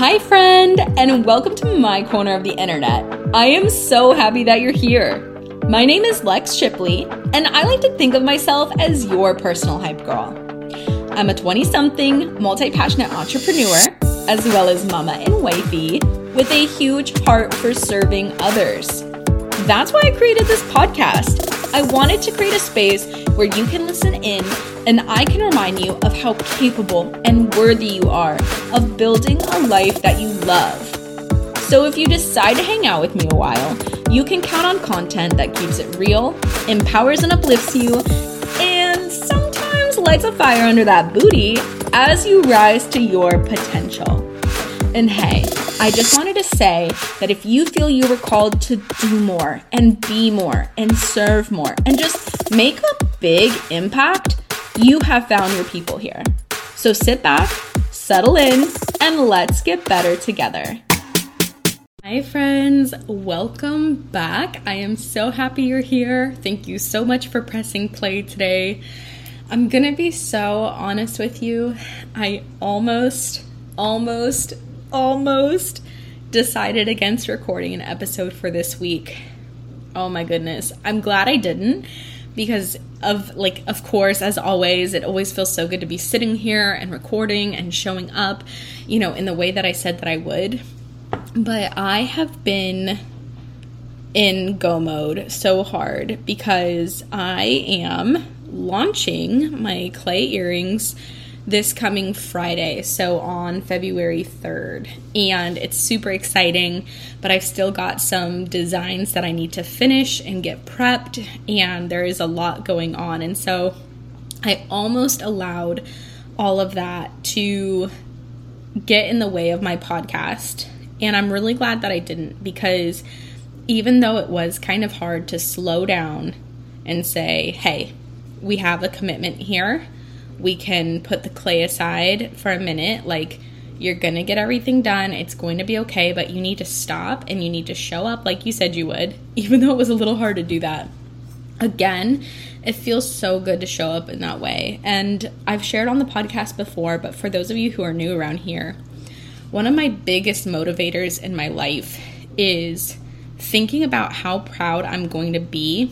Hi, friend, and welcome to my corner of the internet. I am so happy that you're here. My name is Lex Shipley, and I like to think of myself as your personal hype girl. I'm a 20 something, multi passionate entrepreneur, as well as mama and wifey, with a huge heart for serving others. That's why I created this podcast. I wanted to create a space where you can listen in and I can remind you of how capable and worthy you are of building a life that you love. So if you decide to hang out with me a while, you can count on content that keeps it real, empowers and uplifts you, and sometimes lights a fire under that booty as you rise to your potential. And hey, I just wanted to say that if you feel you were called to do more and be more and serve more and just make a big impact, you have found your people here. So sit back, settle in, and let's get better together. Hi, friends. Welcome back. I am so happy you're here. Thank you so much for pressing play today. I'm gonna be so honest with you. I almost, almost, almost decided against recording an episode for this week. Oh my goodness. I'm glad I didn't because of like of course as always it always feels so good to be sitting here and recording and showing up, you know, in the way that I said that I would. But I have been in go mode so hard because I am launching my clay earrings this coming Friday, so on February 3rd. And it's super exciting, but I've still got some designs that I need to finish and get prepped, and there is a lot going on. And so I almost allowed all of that to get in the way of my podcast. And I'm really glad that I didn't because even though it was kind of hard to slow down and say, hey, we have a commitment here we can put the clay aside for a minute. Like, you're going to get everything done. It's going to be okay, but you need to stop and you need to show up like you said you would, even though it was a little hard to do that. Again, it feels so good to show up in that way. And I've shared on the podcast before, but for those of you who are new around here, one of my biggest motivators in my life is thinking about how proud I'm going to be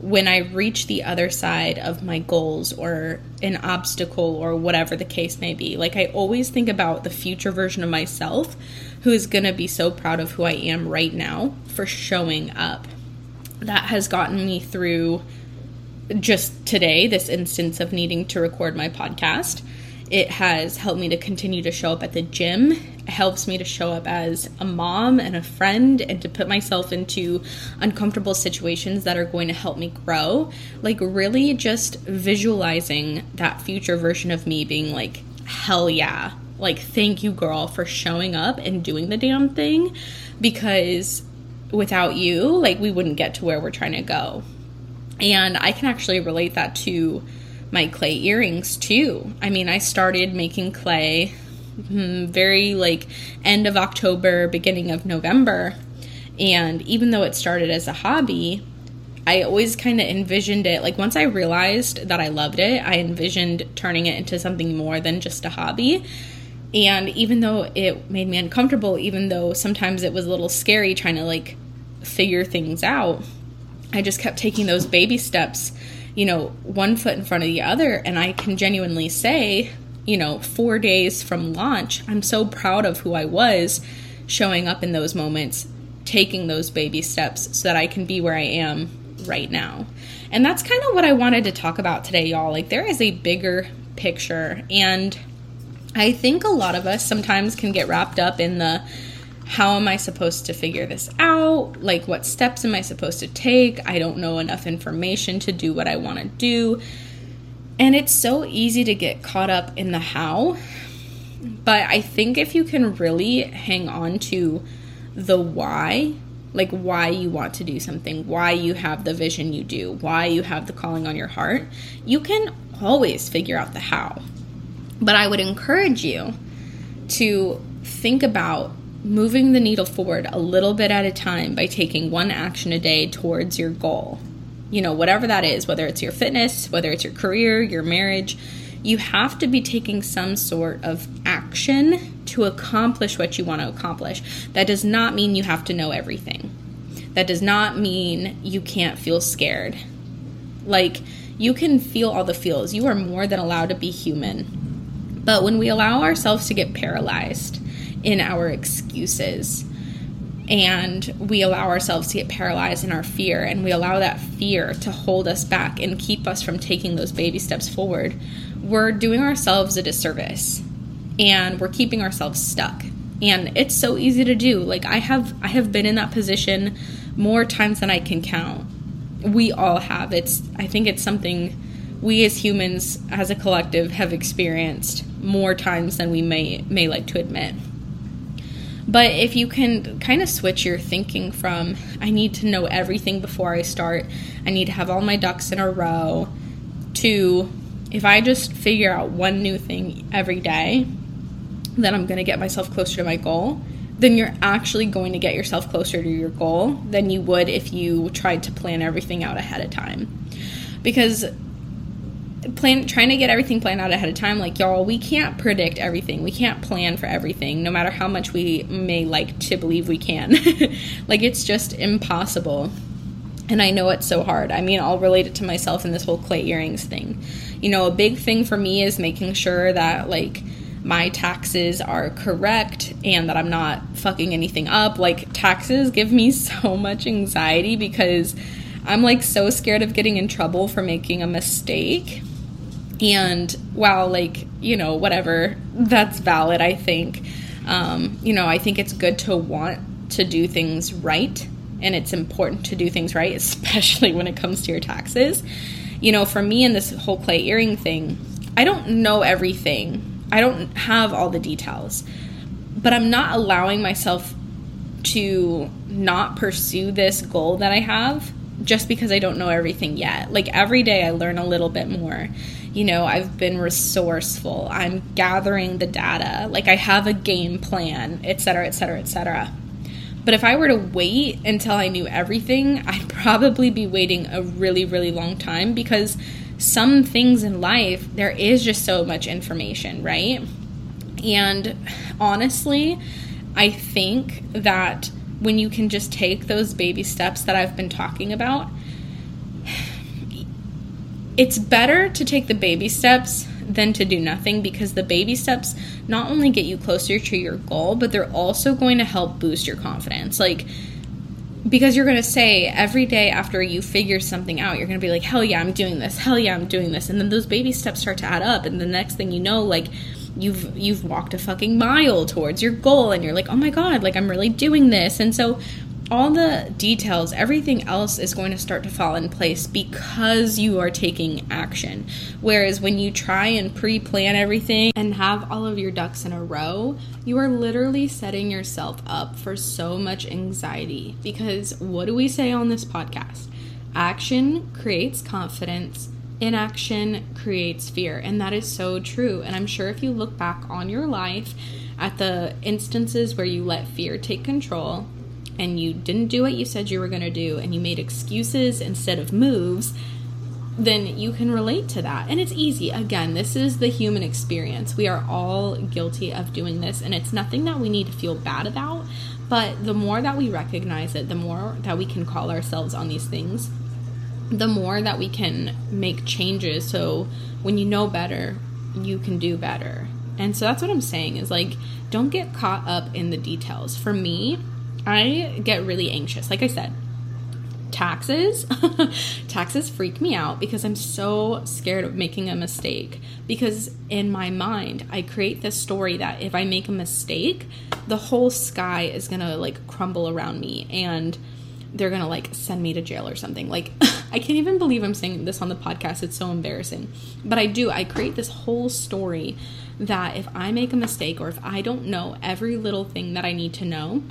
when I reach the other side of my goals or an obstacle or whatever the case may be. Like, I always think about the future version of myself who is going to be so proud of who I am right now for showing up. That has gotten me through just today, this instance of needing to record my podcast. It has helped me to continue to show up at the gym. Helps me to show up as a mom and a friend and to put myself into uncomfortable situations that are going to help me grow. Like, really just visualizing that future version of me being like, hell yeah. Like, thank you, girl, for showing up and doing the damn thing because without you, like, we wouldn't get to where we're trying to go. And I can actually relate that to my clay earrings too. I mean, I started making clay Mm-hmm. very like end of October, beginning of November. And even though it started as a hobby, I always kind of envisioned it like once I realized that I loved it, I envisioned turning it into something more than just a hobby. And even though it made me uncomfortable, even though sometimes it was a little scary trying to like figure things out, I just kept taking those baby steps you know, one foot in front of the other. And I can genuinely say, you know, four days from launch, I'm so proud of who I was showing up in those moments, taking those baby steps so that I can be where I am right now. And that's kind of what I wanted to talk about today, y'all. Like, there is a bigger picture. And I think a lot of us sometimes can get wrapped up in the how am I supposed to figure this out? Like, what steps am I supposed to take? I don't know enough information to do what I want to do. And it's so easy to get caught up in the how. But I think if you can really hang on to the why, like why you want to do something, why you have the vision you do, why you have the calling on your heart, you can always figure out the how. But I would encourage you to think about moving the needle forward a little bit at a time by taking one action a day towards your goal. You know, whatever that is, whether it's your fitness, whether it's your career, your marriage, you have to be taking some sort of action to accomplish what you want to accomplish. That does not mean you have to know everything. That does not mean you can't feel scared. Like, you can feel all the feels. You are more than allowed to be human. But when we allow ourselves to get paralyzed in our excuses, and we allow ourselves to get paralyzed in our fear, and we allow that fear to hold us back and keep us from taking those baby steps forward, we're doing ourselves a disservice and we're keeping ourselves stuck. And it's so easy to do. Like I have I have been in that position more times than I can count. We all have. It's I think it's something we as humans as a collective have experienced more times than we may may like to admit. But if you can kind of switch your thinking from I need to know everything before I start, I need to have all my ducks in a row to if I just figure out one new thing every day, then I'm going to get myself closer to my goal then you're actually going to get yourself closer to your goal than you would if you tried to plan everything out ahead of time. Because plan trying to get everything planned out ahead of time. Like y'all we can't predict everything. We can't plan for everything no matter how much we may like to believe we can. Like it's just impossible. And i know it's so hard. I mean i'll relate it to myself in this whole clay earrings thing. You know a big thing for me is making sure that like my taxes are correct and that I'm not fucking anything up. Like, taxes give me so much anxiety because I'm like so scared of getting in trouble for making a mistake. And while, like, you know, whatever, that's valid, I think. Um, you know, I think it's good to want to do things right and it's important to do things right, especially when it comes to your taxes. You know, for me in this whole clay earring thing, I don't know everything I don't have all the details, but I'm not allowing myself to not pursue this goal that I have just because I don't know everything yet. Like every day I learn a little bit more. You know, I've been resourceful. I'm gathering the data. Like I have a game plan, etc., etc., etc. But if I were to wait until I knew everything, I'd probably be waiting a really, really long time because some things in life, there is just so much information, right? And honestly, I think that when you can just take those baby steps that I've been talking about, it's better to take the baby steps than to do nothing because the baby steps not only get you closer to your goal, but they're also going to help boost your confidence. Like, because you're going to say every day after you figure something out, you're going to be like, hell yeah, I'm doing this. Hell yeah, I'm doing this. And then those baby steps start to add up. And the next thing you know, like, you've you've walked a fucking mile towards your goal and you're like oh my god like i'm really doing this and so all the details, everything else is going to start to fall in place because you are taking action. Whereas when you try and pre plan everything and have all of your ducks in a row, you are literally setting yourself up for so much anxiety. Because what do we say on this podcast? Action creates confidence. Inaction creates fear. And that is so true. And I'm sure if you look back on your life at the instances where you let fear take control, and you didn't do what you said you were going to do and you made excuses instead of moves, then you can relate to that. And it's easy. Again, this is the human experience. We are all guilty of doing this, and it's nothing that we need to feel bad about. But the more that we recognize it, the more that we can call ourselves on these things, the more that we can make changes. So when you know better, you can do better. And so that's what I'm saying is like, don't get caught up in the details. For me, I get really anxious. Like I said, taxes taxes freak me out because i'm so scared of making a mistake. Because in my mind i create this story that if i make a mistake the whole sky is gonna like crumble around me and they're gonna like send me to jail or something. Like i can't even believe i'm saying this on the podcast. It's so embarrassing. But i do. I create this whole story that if i make a mistake or if i don't know every little thing that i need to know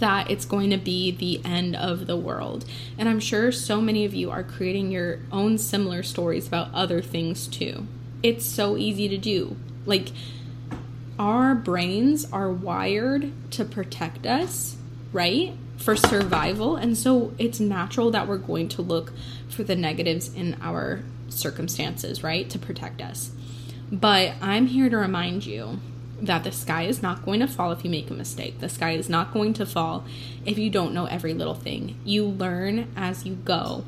that it's going to be the end of the world. And I'm sure so many of you are creating your own similar stories about other things too. It's so easy to do. Like, our brains are wired to protect us, right? For survival. And so it's natural that we're going to look for the negatives in our circumstances, right? To protect us. But I'm here to remind you that the sky is not going to fall if you make a mistake. The sky is not going to fall if you don't know every little thing. You learn as you go.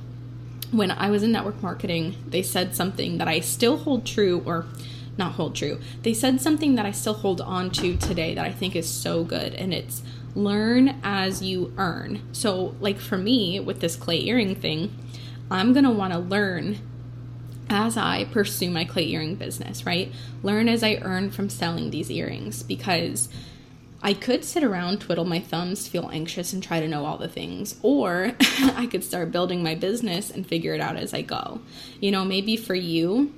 When I was in network marketing, they said something that I still hold true, or not hold true. They said something that I still hold on to today that I think is so good, and it's learn as you earn. So, like for me with this clay earring thing, I'm gonna wanna learn as I pursue my clay earring business, right? Learn as I earn from selling these earrings because I could sit around, twiddle my thumbs, feel anxious, and try to know all the things. Or I could start building my business and figure it out as I go. You know, maybe for you,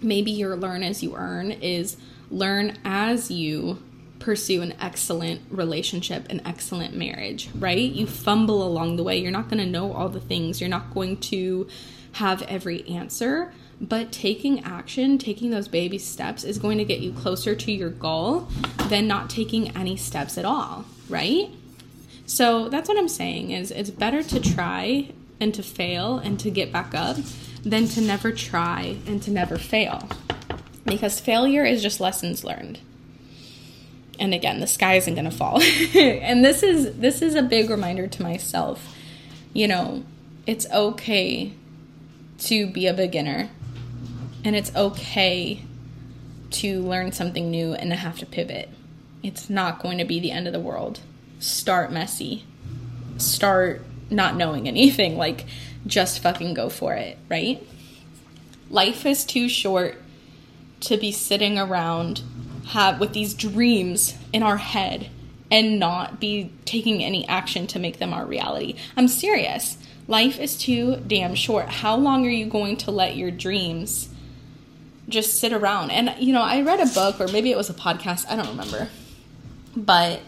maybe your learn as you earn is learn as you pursue an excellent relationship, an excellent marriage, right? You fumble along the way. You're not going to know all the things. You're not going to have every answer, but taking action, taking those baby steps is going to get you closer to your goal than not taking any steps at all, right? So that's what I'm saying is it's better to try and to fail and to get back up than to never try and to never fail. Because failure is just lessons learned. And again, the sky isn't going to fall. and this is this is a big reminder to myself. You know, it's okay to be a beginner and it's okay to learn something new and to have to pivot. It's not going to be the end of the world. Start messy. Start not knowing anything. Like, just fucking go for it, right? Life is too short to be sitting around have with these dreams in our head and not be taking any action to make them our reality. I'm serious. Life is too damn short. How long are you going to let your dreams just sit around? And, you know, I read a book or maybe it was a podcast, I don't remember. But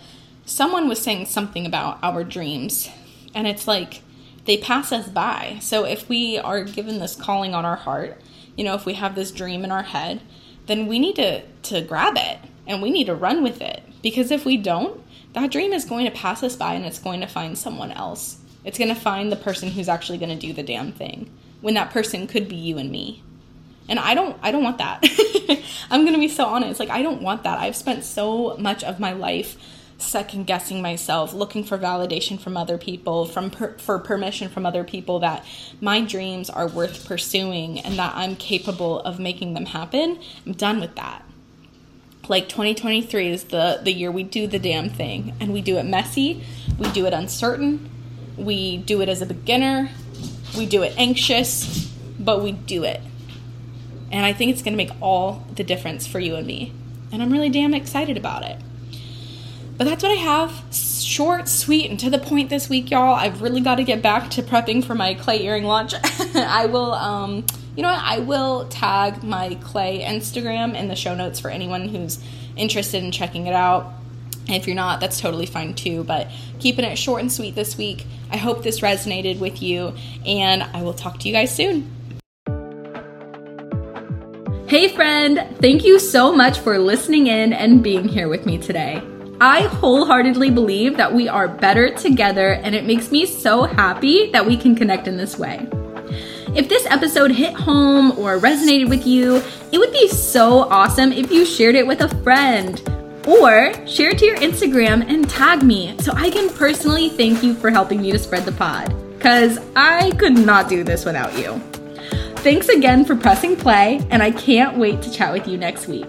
someone was saying something about our dreams. And it's like they pass us by. So if we are given this calling on our heart, you know, if we have this dream in our head, then we need to, to grab it and we need to run with it. Because if we don't, that dream is going to pass us by and it's going to find someone else. It's going to find the person who's actually going to do the damn thing when that person could be you and me. And I don't I don't want that. I'm going to be so honest. Like I don't want that. I've spent so much of my life second guessing myself, looking for validation from other people, from per, for permission from other people that my dreams are worth pursuing and that I'm capable of making them happen. I'm done with that. Like 2023 is the the year we do the damn thing and we do it messy, we do it uncertain, we do it as a beginner, we do it anxious, but we do it. And I think it's going to make all the difference for you and me. And I'm really damn excited about it. But that's what I have. Short, sweet, and to the point this week, y'all. I've really got to get back to prepping for my clay earring launch. I will, um, you know what? I will tag my clay Instagram in the show notes for anyone who's interested in checking it out. If you're not, that's totally fine too. But keeping it short and sweet this week. I hope this resonated with you, and I will talk to you guys soon. Hey, friend, thank you so much for listening in and being here with me today. I wholeheartedly believe that we are better together, and it makes me so happy that we can connect in this way. If this episode hit home or resonated with you, it would be so awesome if you shared it with a friend or share to your Instagram and tag me so I can personally thank you for helping me to spread the pod. Because I could not do this without you. Thanks again for pressing play, and I can't wait to chat with you next week.